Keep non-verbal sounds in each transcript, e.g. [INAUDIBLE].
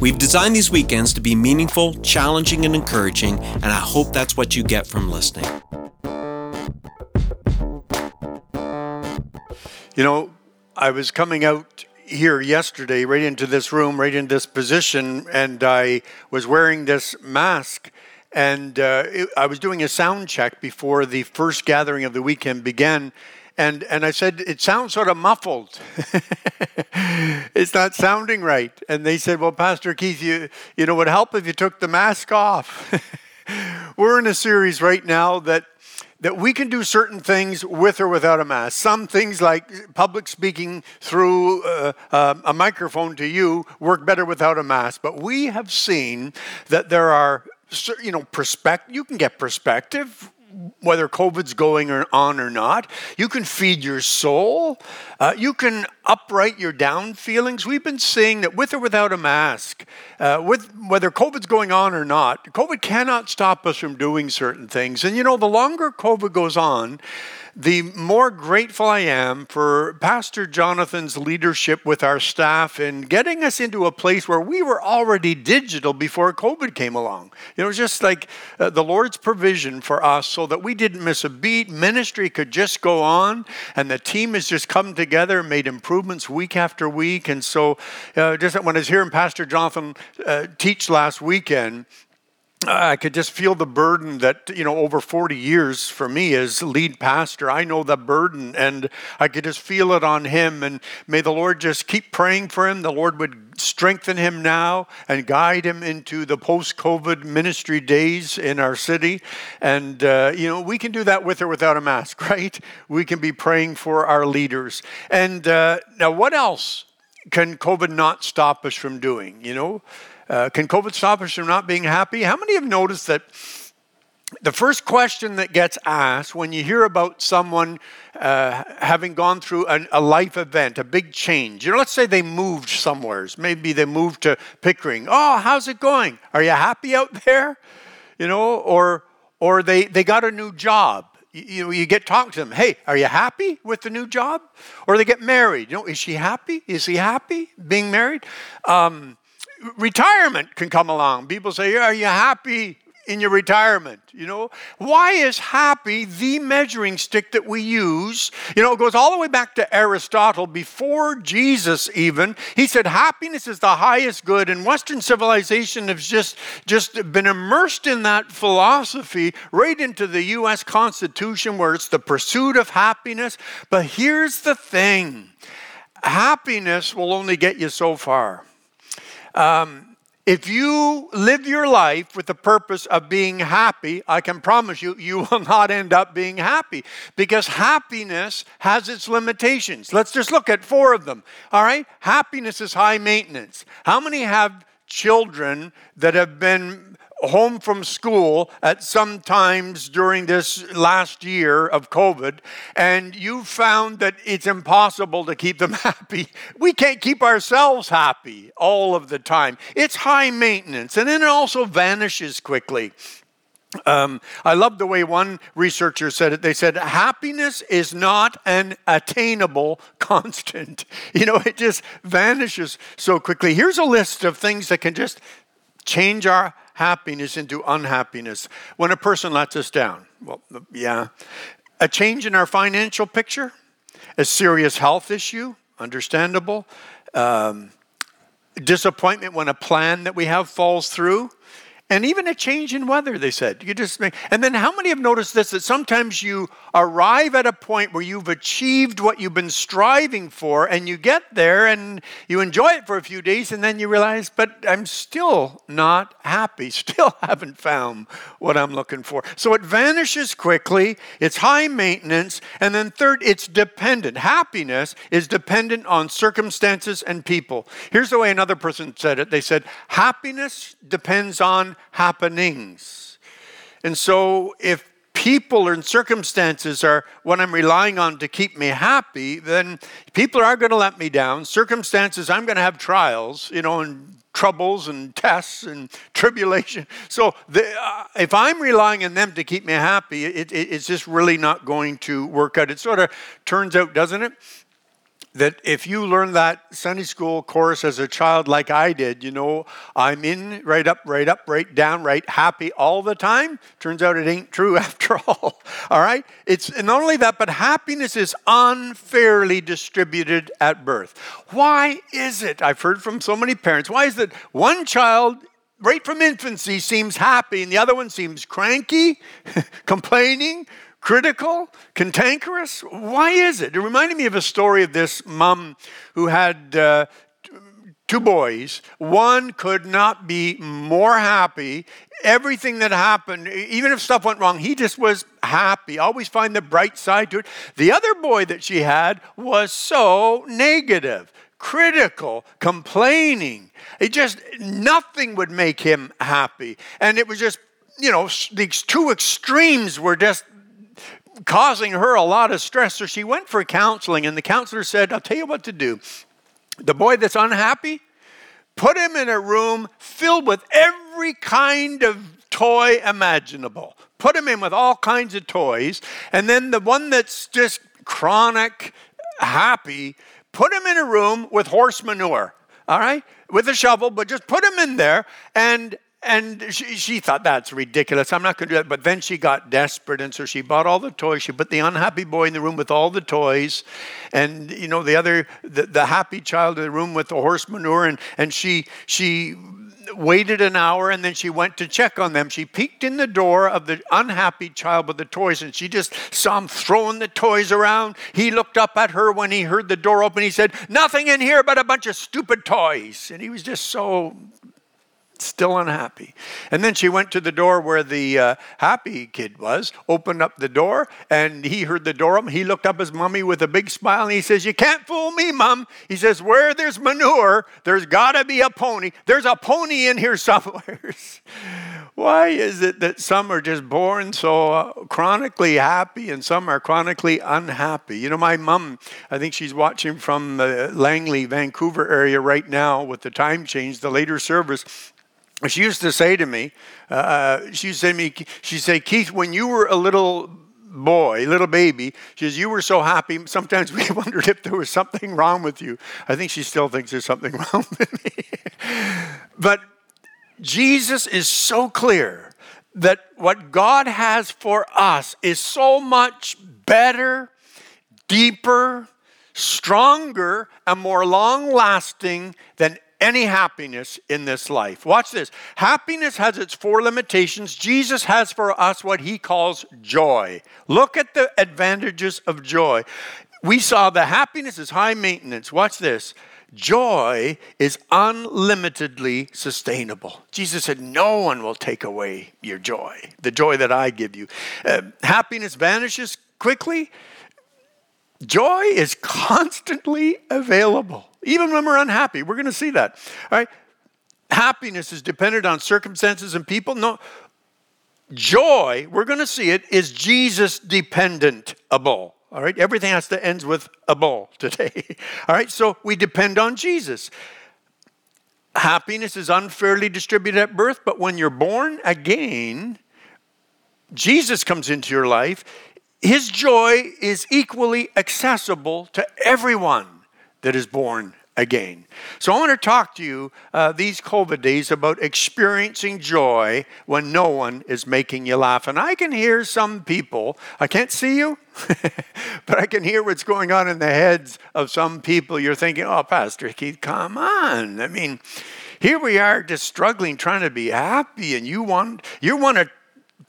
We've designed these weekends to be meaningful, challenging, and encouraging, and I hope that's what you get from listening. You know, I was coming out here yesterday, right into this room, right in this position, and I was wearing this mask. And uh, it, I was doing a sound check before the first gathering of the weekend began. And, and I said, it sounds sort of muffled. [LAUGHS] it's not sounding right. And they said, well, Pastor Keith, you, you know, would help if you took the mask off. [LAUGHS] We're in a series right now that that we can do certain things with or without a mask. Some things like public speaking through uh, uh, a microphone to you work better without a mask. But we have seen that there are, you know, perspective. You can get perspective whether COVID's going on or not. You can feed your soul. Uh, you can upright your down feelings. We've been seeing that with or without a mask, uh, with whether COVID's going on or not, COVID cannot stop us from doing certain things. And you know, the longer COVID goes on, the more grateful I am for Pastor Jonathan's leadership with our staff and getting us into a place where we were already digital before COVID came along. You know, it was just like uh, the Lord's provision for us so that we didn't miss a beat. Ministry could just go on, and the team has just come together and made improvements week after week. And so, uh, just when I was hearing Pastor Jonathan uh, teach last weekend, I could just feel the burden that, you know, over 40 years for me as lead pastor, I know the burden and I could just feel it on him. And may the Lord just keep praying for him. The Lord would strengthen him now and guide him into the post COVID ministry days in our city. And, uh, you know, we can do that with or without a mask, [LAUGHS] right? We can be praying for our leaders. And uh, now, what else can COVID not stop us from doing? You know, uh, can COVID stop us from not being happy? How many have noticed that the first question that gets asked when you hear about someone uh, having gone through an, a life event, a big change, you know, let's say they moved somewhere, maybe they moved to Pickering. Oh, how's it going? Are you happy out there? You know, or or they they got a new job. You, know, you get talking to them. Hey, are you happy with the new job? Or they get married. You know, is she happy? Is he happy being married? Um, retirement can come along. People say, Are you happy in your retirement? You know, why is happy the measuring stick that we use? You know, it goes all the way back to Aristotle before Jesus even. He said happiness is the highest good, and Western civilization has just, just been immersed in that philosophy right into the US Constitution where it's the pursuit of happiness. But here's the thing happiness will only get you so far. Um, if you live your life with the purpose of being happy, I can promise you, you will [LAUGHS] not end up being happy because happiness has its limitations. Let's just look at four of them. All right? Happiness is high maintenance. How many have children that have been home from school at some times during this last year of COVID, and you found that it's impossible to keep them [LAUGHS] happy. We can't keep ourselves happy all of the time. It's high maintenance, and then it also vanishes quickly. Um, I love the way one researcher said it. They said, happiness is not an attainable [LAUGHS] constant. [LAUGHS] You know, it just vanishes so quickly. Here's a list of things that can just change our happiness into unhappiness when a person lets us down. Well, yeah. A change in our financial picture, a serious health issue, understandable. Um, disappointment when a plan that we have falls through and even a change in weather they said. You just make, and then how many have noticed this that sometimes you arrive at a point where you've achieved what you've been striving for and you get there and you enjoy it for a few days and then you realize but i'm still not happy [LAUGHS] still haven't found what i'm looking for. So it vanishes quickly it's high maintenance and then third it's dependent. Happiness is dependent on circumstances and people. Here's the way another person said it. They said happiness depends on happenings. And so if people and circumstances are what I'm relying on to keep me happy, then people are going to let me down. Circumstances, I'm going to have trials, you know, and troubles and tests and [LAUGHS] tribulation. So the, uh, if I'm relying on them to keep me happy, it, it, it's just really not going to work out. It sort of turns out, doesn't it? That if you learn that Sunday school course as a child, like I did, you know, I'm in right up, right up, right down, right happy all the time. Turns out it ain't true [LAUGHS] after all. all right? It's not only that, but happiness is unfairly distributed at birth. Why is it? I've heard from so many parents. Why is it one child right from infancy seems happy and the other one seems cranky, [LAUGHS] complaining, critical, cantankerous? Why is it? It reminded me of a story of this mom who had uh, two boys. One could not be more happy. Everything that happened, even if stuff went wrong, he just was happy. Always find the bright side to it. The other boy that she had was so negative critical, complaining. It just, nothing would make him happy. And it was just, you know, these two extremes were just causing her a lot of stress. So she went for counseling, and the counselor said, I'll tell you what to do. The boy that's unhappy, put him in a room filled with every kind of toy imaginable. Put him in with all kinds of toys. And then the one that's just chronic happy, put him in a room with horse manure. All right? With a shovel, but just put him in there and and she, she thought that's ridiculous. I'm not going to do that. But then she got desperate, and so she bought all the toys. She put the unhappy boy in the room with all the toys, and you know the other, the, the happy child in the room with the horse manure. And and she she waited an hour, and then she went to check on them. She peeked in the door of the unhappy child with the toys, and she just saw him throwing the toys around. He looked up at her when he heard the door open. He said, "Nothing in here but a bunch of stupid toys," and he was just so still unhappy. And then she went to the door where the uh, happy kid was, opened up the door, and he heard the door. He looked up his mummy with a big smile and he says, You can't fool me, mum. He says, Where there's manure, there's got to be a pony. There's a pony in here somewhere. [LAUGHS] Why is it that some are just born so uh, chronically happy and some are chronically unhappy? You know, my mum, I think she's watching from the Langley, Vancouver area right now with the time change, the later service she used to say to me, uh, uh she say to me, she said, Keith, when you were a little boy, little baby, she says, you were so happy, sometimes [LAUGHS] we wondered if there was something wrong with you. I think she still thinks there's something [LAUGHS] wrong with me. but Jesus is so clear that what God has for us is so much better, deeper, stronger, and more long lasting than any happiness in this life. Watch this. Happiness has its four limitations. Jesus has for us what he calls joy. Look at the advantages of joy. We saw the happiness is high maintenance. Watch this. Joy is unlimitedly sustainable. Jesus said, No one will take away your joy, the joy that I give you. Uh, happiness vanishes quickly, joy is constantly available. Even when we're unhappy, we're going to see that. All right? Happiness is dependent on circumstances and people. No, joy, we're going to see it, is Jesus dependent All right, everything has to end with a bull today. [LAUGHS] All right, so we depend on Jesus. Happiness is unfairly distributed at birth, but when you're born again, Jesus comes into your life. His joy is equally accessible to everyone that is born again. So I want to talk to you uh, these COVID days about experiencing joy when no one is making you laugh. And I can hear some people, I can't see you, [LAUGHS] but I can hear what's going on in the heads of some people. You're thinking, oh, Pastor Keith, come on. I mean, here we are just struggling, trying to be happy, and you want you want to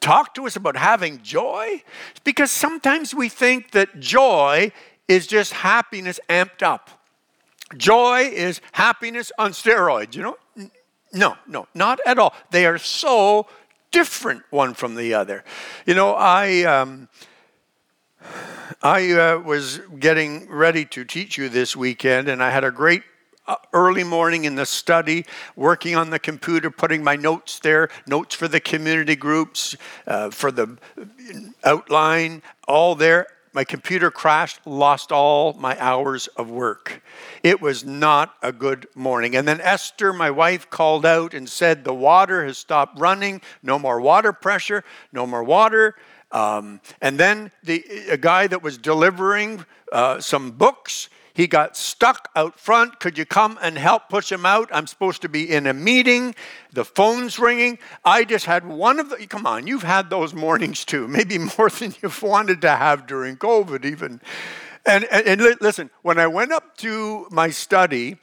talk to us about having joy? Because sometimes we think that joy is just happiness amped up. Joy is happiness on steroids, you know? No, no, not at all. They are so different one from the other. You know, I. Um, I uh, was getting ready to teach you this weekend, and I had a great early morning in the study, working on the computer, putting my notes there, notes for the community groups, uh, for the outline, all there. My computer crashed, lost all my hours of work. It was not a good morning. And then Esther, my wife, called out and said, The water has stopped running, no more water pressure, no more water. Um, and then the, a guy that was delivering uh, some books, he got stuck out front. Could you come and help push him out? I'm supposed to be in a meeting. The phone's ringing. I just had one of the, come on, you've had those mornings too, maybe more [LAUGHS] than you've wanted to have during COVID, even. And, and, and listen, when I went up to my study,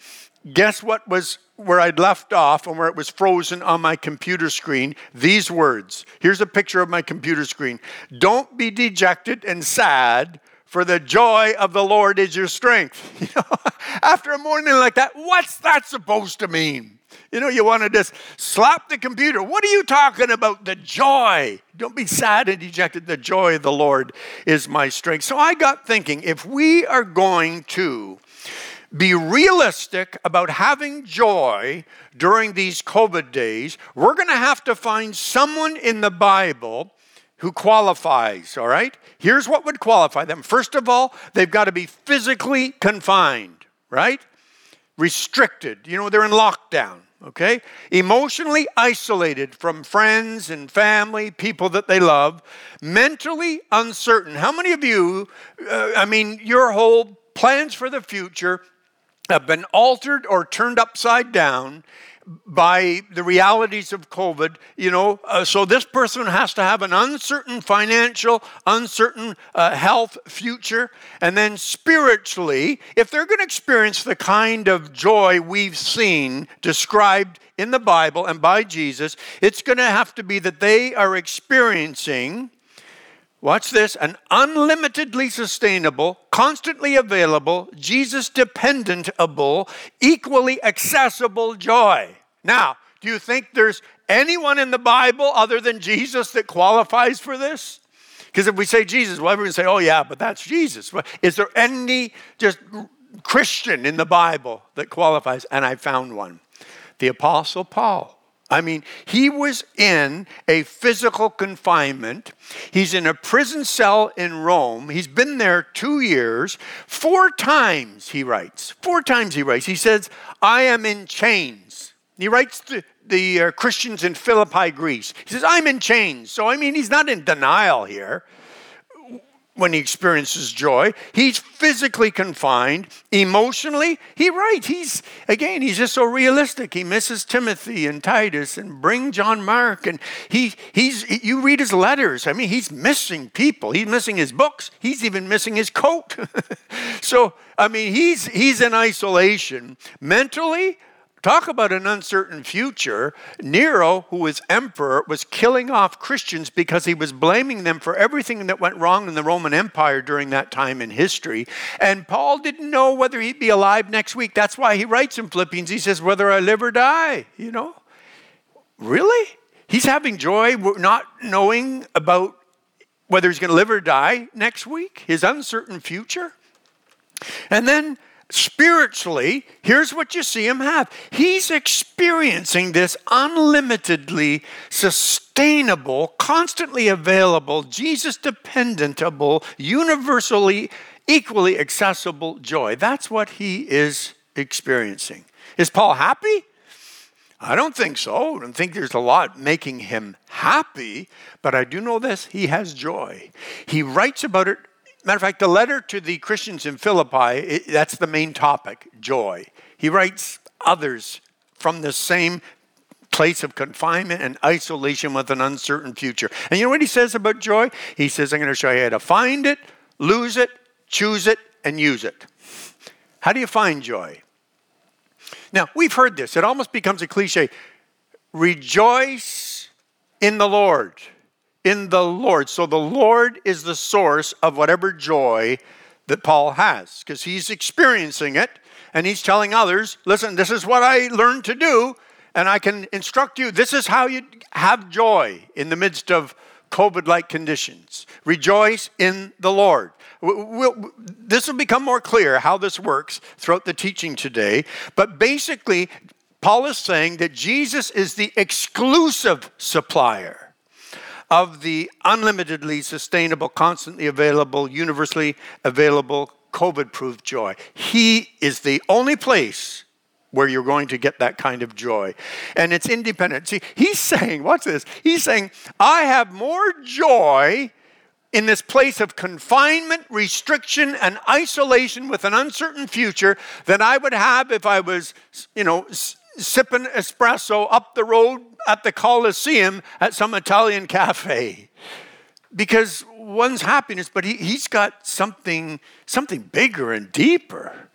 guess what was where I'd left off and where it was frozen on my computer screen? These words. Here's a picture of my computer screen. Don't be dejected and sad for the joy of the Lord is your strength. [LAUGHS] You know, after a morning like that, what's that supposed to mean? You know, you want to just slap the computer. What are you talking about? The joy. Don't be sad and dejected. The joy of the Lord is my strength. So I got thinking if we are going to be realistic about having joy during these COVID days, we're going to have to find someone in the Bible who qualifies, all right? Here's what would qualify them. First of all, they've got to be physically confined, right? Restricted. You know, they're in lockdown, okay? Emotionally isolated from friends and family, people that they love. Mentally uncertain. How many of you, uh, I mean, your whole plans for the future have been altered or turned upside down by the realities of COVID, you know, uh, so this person has to have an uncertain financial, uncertain uh, health future. And then spiritually, if they're going to experience the kind of joy we've seen described in the Bible and by Jesus, it's going to have to be that they are experiencing. Watch this an unlimitedly sustainable, constantly available, Jesus dependentable, equally accessible joy. Now, do you think there's anyone in the Bible other than Jesus that qualifies for this? Because if we say Jesus, well, everyone say, oh, yeah, but that's Jesus. Is there any just Christian in the Bible that qualifies? And I found one the Apostle Paul. I mean, he was in a physical confinement. He's in a prison cell in Rome. He's been there two years. Four times he writes. Four times he writes. He says, I am in chains. He writes to the uh, Christians in Philippi, Greece. He says, I'm in chains. So, I mean, he's not in denial here when he experiences joy. He's physically confined. Emotionally, he writes. He's, again, he's just so realistic. He misses Timothy and Titus and bring John Mark. And he, he's, you read his letters. I mean, he's missing people. He's missing his books. He's even missing his coat. [LAUGHS] so, I mean, he's, he's in isolation. Mentally, Talk about an uncertain future. Nero, who was emperor, was killing off Christians because he was blaming them for everything that went wrong in the Roman Empire during that time in history. And Paul didn't know whether he'd be alive next week. That's why he writes in Philippians, he says, whether I live or die, you know? Really? He's having joy not knowing about whether he's going to live or die next week, his uncertain future. And then spiritually, here's what you see him have. He's experiencing this unlimitedly sustainable, constantly available, Jesus dependentable, universally, equally accessible joy. That's what he is experiencing. Is Paul happy? I don't think so. I don't think there's a lot making him happy, but I do know this he has joy. He writes about it Matter of fact, the letter to the Christians in Philippi, it, that's the main topic joy. He writes others from the same place of confinement and isolation with an uncertain future. And you know what he says about joy? He says, I'm going to show you how to find it, lose it, choose it, and use it. How do you find joy? Now, we've heard this, it almost becomes a cliche. Rejoice in the Lord in the Lord. So the Lord is the source of whatever joy that Paul has because he's experiencing it and he's telling others, listen, this is what I learned to do, and I can instruct you. This is how you have joy in the midst of COVID like conditions. Rejoice in the Lord. We'll, this will become more clear how this works throughout the teaching today. But basically, Paul is saying that Jesus is the exclusive supplier of the unlimitedly sustainable, constantly available, universally available, COVID proof joy. He is the only place where you're going to get that kind of joy. And it's independent. See, he's saying, watch this, he's saying, I have more joy in this place of confinement, restriction, and isolation with an uncertain future than I would have if I was, you know, sipping espresso up the road at the Coliseum at some Italian cafe. Because one's happiness, but he, he's got something, something bigger and deeper.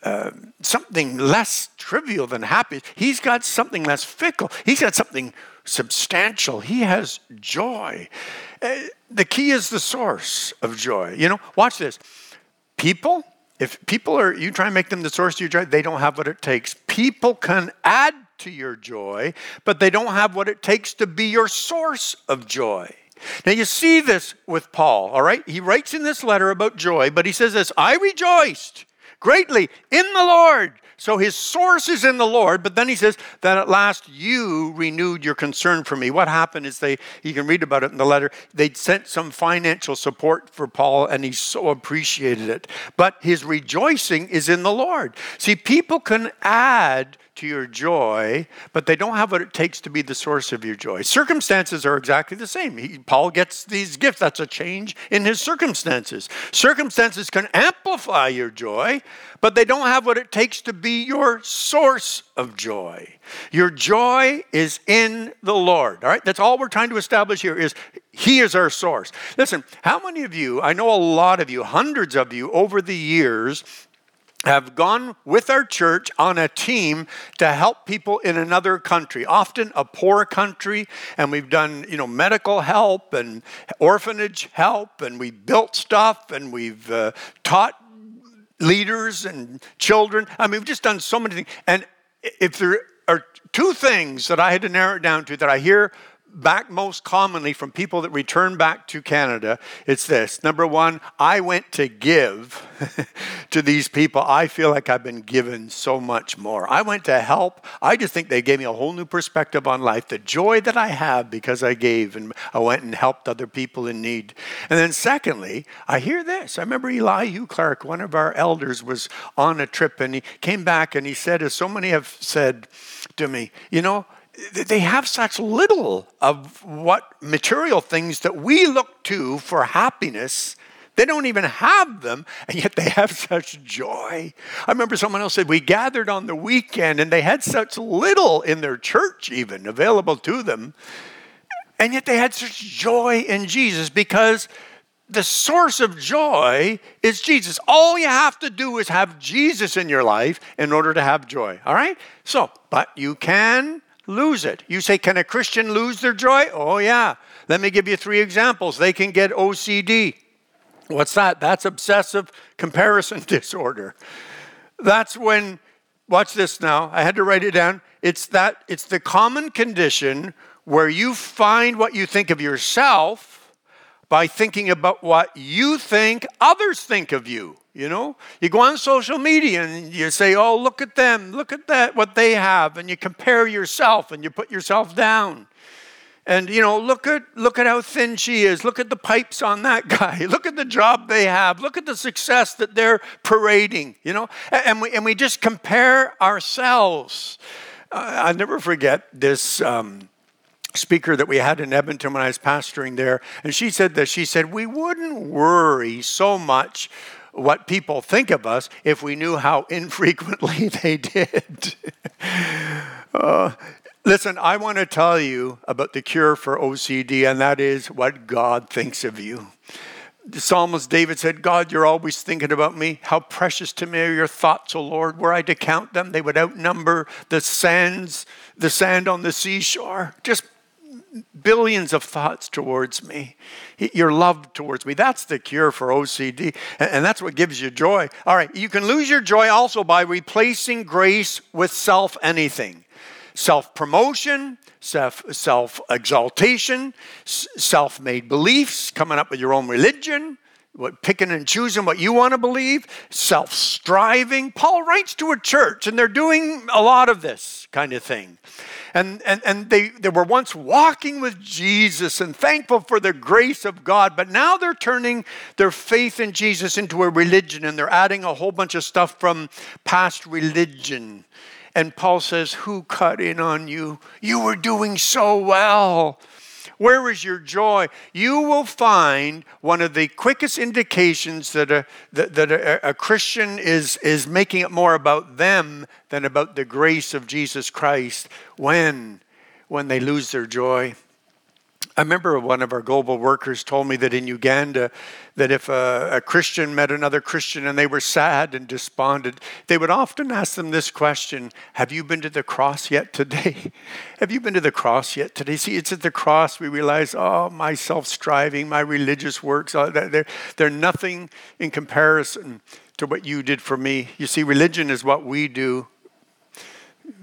Uh, something less trivial than happiness. He's got something less fickle. He's got something substantial. He has joy. Uh, the key is the source of joy. You know, watch this. People, if people are, you try and make them the source of your joy, they don't have what it takes. People can add to your joy, but they don't have what it takes to be your source of joy. Now you see this with Paul, all right? He writes in this letter about joy, but he says this I rejoiced greatly in the Lord. So his source is in the Lord, but then he says that at last you renewed your concern for me. What happened is they, you can read about it in the letter, they sent some financial support for Paul and he so appreciated it. But his rejoicing is in the Lord. See, people can add to your joy, but they don't have what it takes to be the source of your joy. Circumstances are exactly the same. He, Paul gets these gifts. That's a change in his circumstances. Circumstances can amplify your joy, but they don't have what it takes to be your source of joy. Your joy is in the Lord. All right? That's all we're trying to establish here is he is our source. Listen, how many of you, I know a lot of you, hundreds of you over the years have gone with our church on a team to help people in another country, often a poor country, and we've done, you know, medical help and orphanage help, and we built stuff, and we've uh, taught leaders and children. I mean, we've just done so many things. And if there are two things that I had to narrow it down to that I hear back most commonly from people that return back to Canada, it's this. Number one, I went to give [LAUGHS] to these people. I feel like I've been given so much more. I went to help. I just think they gave me a whole new perspective on life, the joy that I have because I gave and I went and helped other people in need. And then, secondly, I hear this. I remember Eli Hugh Clark, one of our elders, was on a trip and he came back and he said, as so many have said to me, you know, they have such little of what material things that we look to for happiness. They don't even have them, and yet they have [LAUGHS] such joy. I remember someone else said, We gathered on the weekend, and they had such little in their church, even available to them, and yet they had such joy in Jesus because the source of joy is Jesus. All you have to do is have Jesus in your life in order to have joy, all right? So, but you can lose it. You say, Can a Christian lose their joy? Oh, yeah. Let me give you three examples. They can get OCD. What's that? That's obsessive comparison [LAUGHS] disorder. That's when, watch this now, I had to write it down. It's that, it's the common condition where you find what you think of yourself by thinking about what you think others think of you. You know, you go on social media and you say, "Oh, look at them! Look at that! What they have!" And you compare yourself and you put yourself down. And you know, look at look at how thin she is. Look at the pipes on that [LAUGHS] guy. Look at the job they have. Look at the success that they're parading. You know, and we and we just compare ourselves. Uh, I'll never forget this. Um, speaker that we had in Edmonton when I was pastoring there, and she said that she said we wouldn't worry so much what people think of us if we knew how [LAUGHS] infrequently they did. [LAUGHS] uh, listen, I want to tell you about the cure for OCD, and that is what God thinks of you. The psalmist David said, God, you're always thinking about me. How precious to me are your thoughts, O Lord. Were I to count them, they would outnumber the sands, the sand on the seashore. Just billions of thoughts towards me. Your love towards me. That's the cure for OCD. And that's what gives you joy. All right, you can lose your joy also by replacing grace with self anything. self promotion, self exaltation, self made beliefs, coming up with your own religion, what, picking and choosing what you want to believe, self striving. Paul writes to a church, and they're doing a lot of this kind of thing. And, and, and they, they were once walking with Jesus and thankful for the grace of God, but now they're turning their faith in Jesus into a religion and they're adding a whole bunch of stuff from past religion. And Paul says, Who cut in on you? You were doing so well. Where is your joy? You will find one of the quickest indications that a, that, that a, a Christian is, is making it more about them than about the grace of Jesus Christ when, when they lose their joy. I remember one of our global workers told me that in Uganda, that if a, a, Christian met another Christian and they were sad and despondent, they would often ask them this question Have you been to the cross yet today? [LAUGHS] Have you been to the cross yet today? See, it's at the cross we realize, oh, my self striving, my religious works, oh, they're, they're nothing in comparison to what you did for me. You see, religion is what we do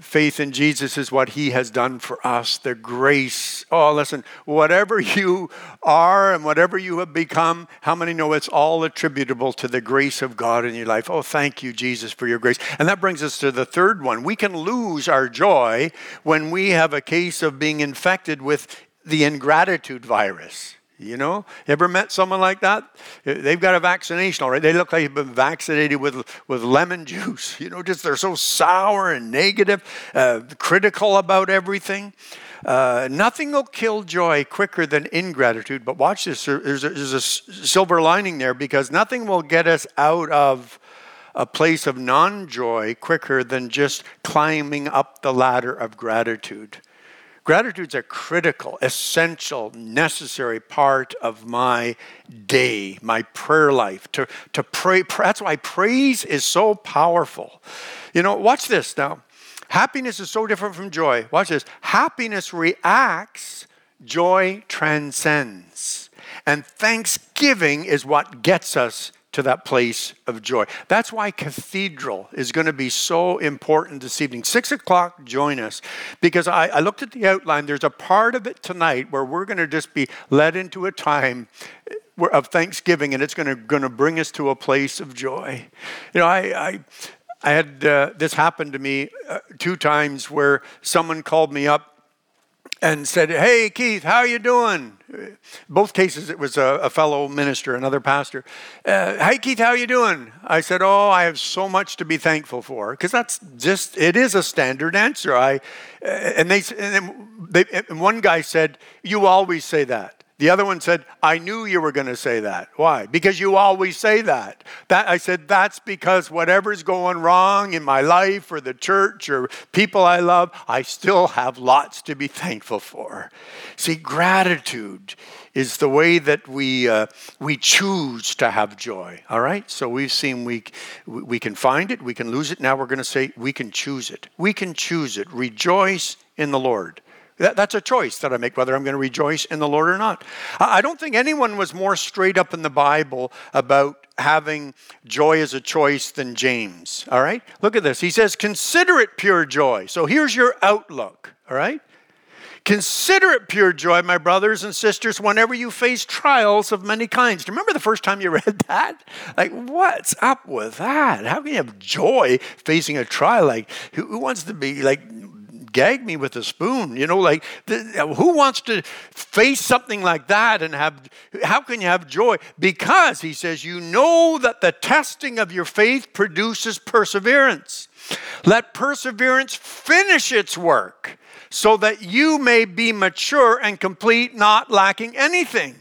faith in Jesus is what he has done for us, the grace. Oh, listen, whatever you are and whatever you have become, how many know it's all attributable to the grace of God in your life? Oh, thank you, Jesus, for your grace. And that brings us to the third one. We can lose our joy when we have a case of being infected with the ingratitude virus. You know, ever met someone like that? They've got a vaccination already. They look like they've been vaccinated with, with lemon juice. [LAUGHS] You know, just they're so sour and negative, uh, critical about everything. Uh, nothing will kill joy quicker than ingratitude. But watch this there's a, there's a silver lining there because nothing will get us out of a place of non joy quicker than just climbing up the ladder of gratitude. Gratitude's a critical, essential, necessary part of my day, my prayer life. To, to pray, that's why praise is so powerful. You know, watch this now. Happiness is so different from joy. Watch this. Happiness reacts, joy transcends. And thanksgiving is what gets us to that place of joy. That's why Cathedral is going to be so important this evening. Six o'clock, join us. Because I, I looked at the outline, there's a part of it tonight where we're going to just be led into a time of thanksgiving, and it's going to, going to bring us to a place of joy. You know, I, I, I had uh, this happen to me uh, two times where someone called me up and said, "Hey Keith, how you doing?" Both cases, it was a, a fellow minister, another pastor. Uh, hey Keith, how you doing? I said, "Oh, I have so much to be thankful for," because that's just it is a standard answer. I uh, and they and, they, and one guy said, "You always say that." The other one said, I knew you were going to say that. Why? Because you always say that. that. I said, That's because whatever's going wrong in my life or the church or people I love, I still have lots to be thankful for. See, gratitude is the way that we, uh, we choose to have joy. All right? So we've seen we, we can find it, we can lose it. Now we're going to say we can choose it. We can choose it. Rejoice in the Lord. That, that's a choice that I make, whether I'm going to rejoice in the Lord or not. I don't think anyone was more straight up in the Bible about having joy as a choice than James. All right? Look at this. He says, Consider it pure joy. So here's your outlook. All right? Consider it pure joy, my brothers and sisters, whenever you face trials of many kinds. Do you remember the first time you [LAUGHS] read that? Like, what's up with that? How can you have joy facing a trial? Like, who wants to be like gag me with a spoon. You know, like who wants to face something like that and have, how can you have joy? Because he says, you know that the testing of your faith produces perseverance. Let perseverance finish its work so that you may be mature and complete, not lacking anything.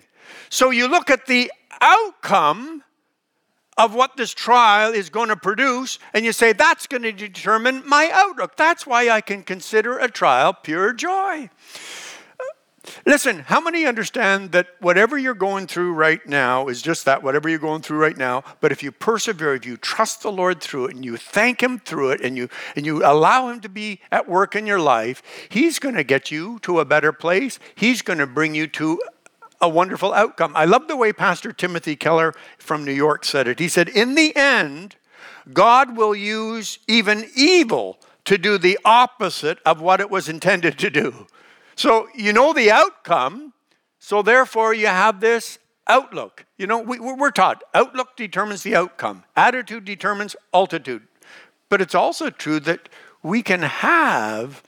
So you look at the outcome of what this trial is going to produce, and you say, that's going to determine my outlook. That's why I can consider a trial pure joy. Listen, how many understand that whatever you're going through right now is just that, whatever you're going through right now? But if you persevere, if you trust the Lord through it and you thank Him through it and you, and you allow Him to be at work in your life, He's going to get you to a better place. He's going to bring you to a wonderful outcome. I love the way Pastor Timothy Keller from New York said it. He said, In the end, God will use even evil to do the opposite of what it was intended to do. So you know the outcome, so therefore you have this outlook. You know, we, we're taught outlook determines the outcome, attitude determines altitude. But it's also true that we can have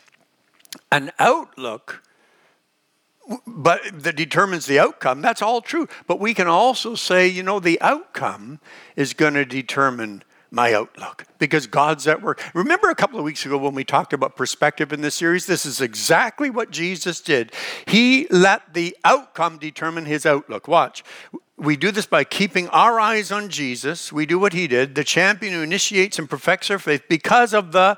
an outlook but that determines the outcome that's all true but we can also say you know the outcome is going to determine my outlook because God's at work. Remember a couple of weeks ago when we talked about perspective in this series? This is exactly what Jesus did. He let the outcome determine his outlook. Watch. We do this by keeping our eyes on Jesus. We do what he did, the champion who initiates and perfects our faith because of the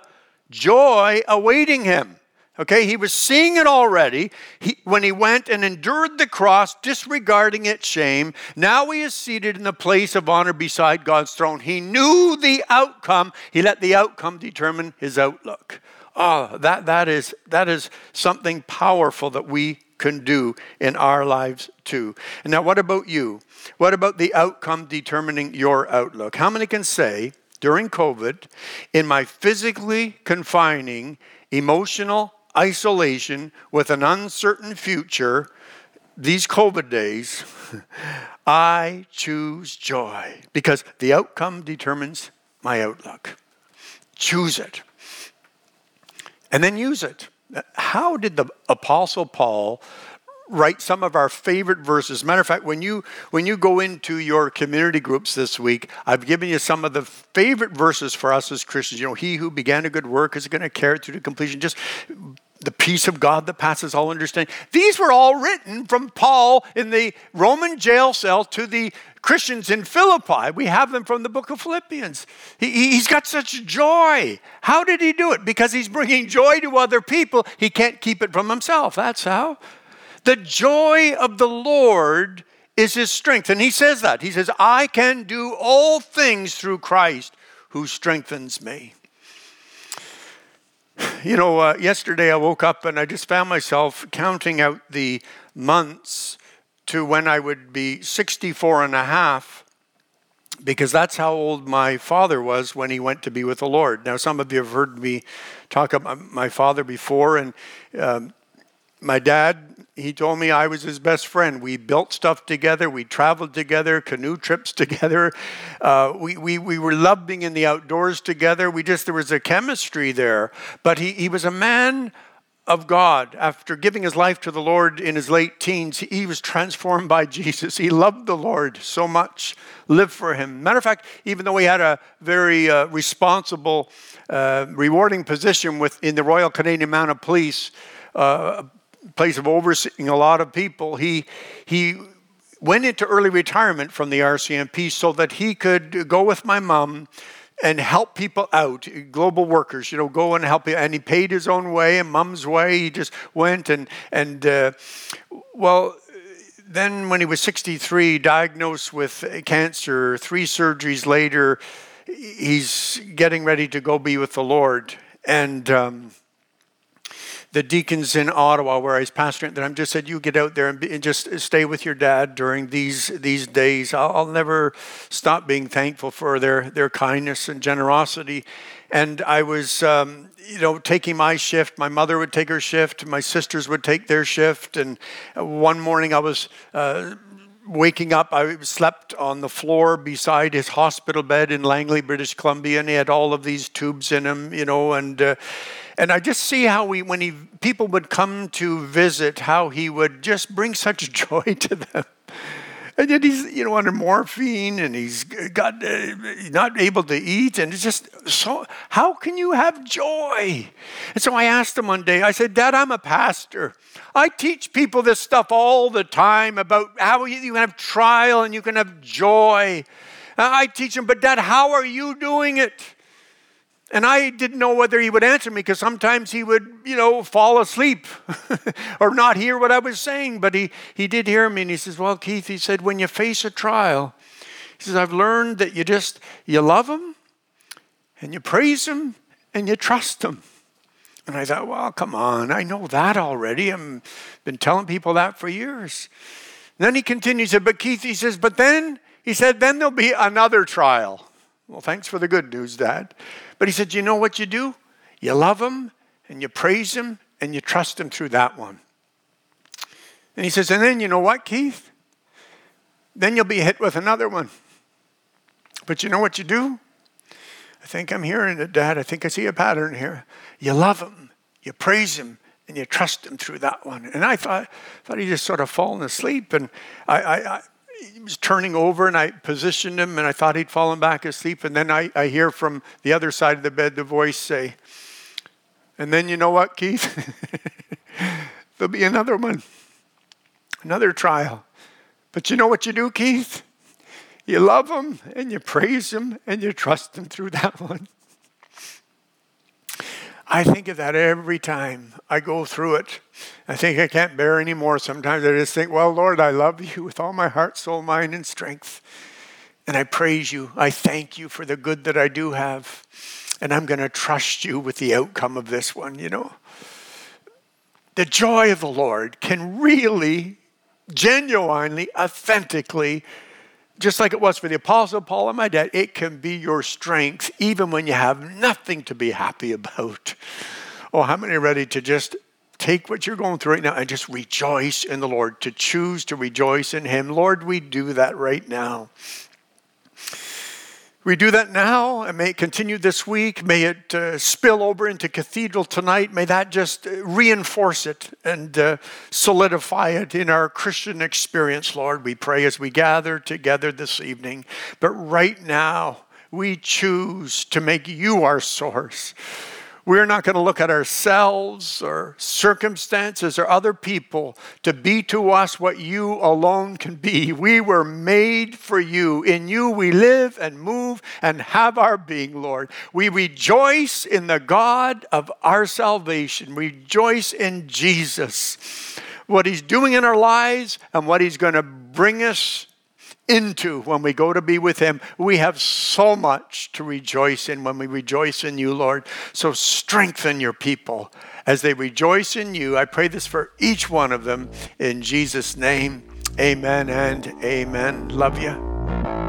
joy awaiting him. Okay, he was seeing it already he, when he went and endured the cross, disregarding its shame. Now he is seated in the place of honor beside God's throne. He knew the outcome, he let the outcome determine his outlook. Oh, that, that, is, that is something powerful that we can do in our lives too. And now, what about you? What about the outcome determining your outlook? How many can say, during COVID, in my physically confining, emotional, isolation with an uncertain future, these COVID days, [LAUGHS] I choose joy because the outcome determines my outlook. Choose it. And then use it. How did the Apostle Paul write some of our favorite verses. Matter of fact, when you when you go into your community groups this week, I've given you some of the favorite verses for us as Christians. You know, he who began a good work is going to carry it through to completion. Just the peace of God that passes all understanding. These were all written from Paul in the Roman jail cell to the Christians in Philippi. We have them from the book of Philippians. He, has got such joy. How did he do it? Because he's bringing joy to other people. He can't keep it from himself. That's how. The joy of the Lord is his strength. And he says that. He says, I can do all things through Christ who strengthens me. You know, uh, yesterday I woke up and I just found myself counting out the months to when I would be 64 and a half because that's how old my father was when he went to be with the Lord. Now, some of you have heard me talk about my father before, and um, my dad he told me I was his best friend. We built stuff together. We traveled together, canoe trips [LAUGHS] together. Uh, we, we, we were loving in the outdoors together. We just, there was a chemistry there. But he, he was a man of God. After giving his life to the Lord in his late teens, he was transformed by [LAUGHS] Jesus. He loved the Lord so much, lived for him. Matter of fact, even though he had a very uh, responsible, uh, rewarding position with, in the Royal Canadian Mounted Police, uh, place of overseeing a lot of people, he, he went into early retirement from the RCMP so that he could go with my mom and help people out, global workers, you know, go and help. And he paid his own way and mom's way. He just went and, and uh, well, then when he was 63, diagnosed with cancer, three surgeries later, he's getting ready to go be with the Lord. And um, the deacons in Ottawa, where I was pastoring, that I'm just said, you get out there and, be, and just stay with your dad during these these days. I'll, I'll, never stop being thankful for their their kindness and generosity. And I was, um, you know, taking my shift. My mother would take her shift. My sisters would take their shift. And one morning I was. Uh, waking up, I slept on the floor beside his hospital bed in Langley, British Columbia, and he had all of these tubes in him, you know, and uh, and I just see how we, when he people would come to visit, how he would just bring such [LAUGHS] joy to them. And yet he's, you know, under morphine and he's got uh, not able to eat. And it's just so, how can you have joy? And so I asked him one day, I said, Dad, I'm a pastor. I teach people this stuff all the time about how you, can have trial and you can have joy. I teach them, but Dad, how are you doing it? And I didn't know whether he would answer me because sometimes he would, you know, fall asleep [LAUGHS] or not hear what I was saying. But he, he did hear me and he says, Well, Keith, he said, when you face a trial, he says, I've learned that you just, you love him and you praise him and you trust him. And I thought, well, come on, I know that already. I've been telling people that for years. And then he continues, but Keith, he says, but then, he said, then there'll be another trial. Well, thanks for the good news, Dad. But he said, You know what you do? You love Him and you praise Him and you trust Him through that one. And he says, and then you know what, Keith? Then you'll be hit with another one. But you know what you do? I think I'm hearing it, Dad. I think I see a pattern here. You love Him, you praise Him, and you trust Him through that one. And I thought, thought he just sort of fallen asleep, and I, I, I he was turning over and I positioned him and I thought he'd fallen back asleep. And then I, I hear from the other side of the bed the voice say, and then you know what, Keith? [LAUGHS] There'll be another one, another trial. But you know what you do, Keith? You love him and you praise him and you trust him through that [LAUGHS] one. I think of that every time I go through it. I think I can't bear anymore. Sometimes I just think, well, Lord, I love you with all my heart, soul, mind, and strength. And I praise you. I thank you for the good that I do have. And I'm going to trust you with the outcome of this one, you know. The joy of the Lord can really, genuinely, authentically just like it was for the Apostle Paul and my dad, it can be your strength even when you have nothing to be happy [LAUGHS] about. Oh, how many are ready to just take what you're going through right now and just rejoice in the Lord, to choose to rejoice in Him? Lord, we do that right now. We do that now, and may it continue this week. May it uh, spill over into Cathedral tonight. May that just uh, reinforce it and uh, solidify it in our Christian experience, Lord. We pray as we gather together this evening. But right now, we choose to make you our source. We're not going to look at ourselves or circumstances or other people to be to us what you alone can be. We were made for you. In you we live and move and have our being, Lord. We rejoice in the God of our salvation. Rejoice in Jesus, what he's doing in our lives and what he's going to bring us into when we go to be with Him. We have so much to rejoice in when we rejoice in you, Lord. So strengthen your people as they rejoice in you. I pray this for each one of them in Jesus' name. Amen and amen. Love you.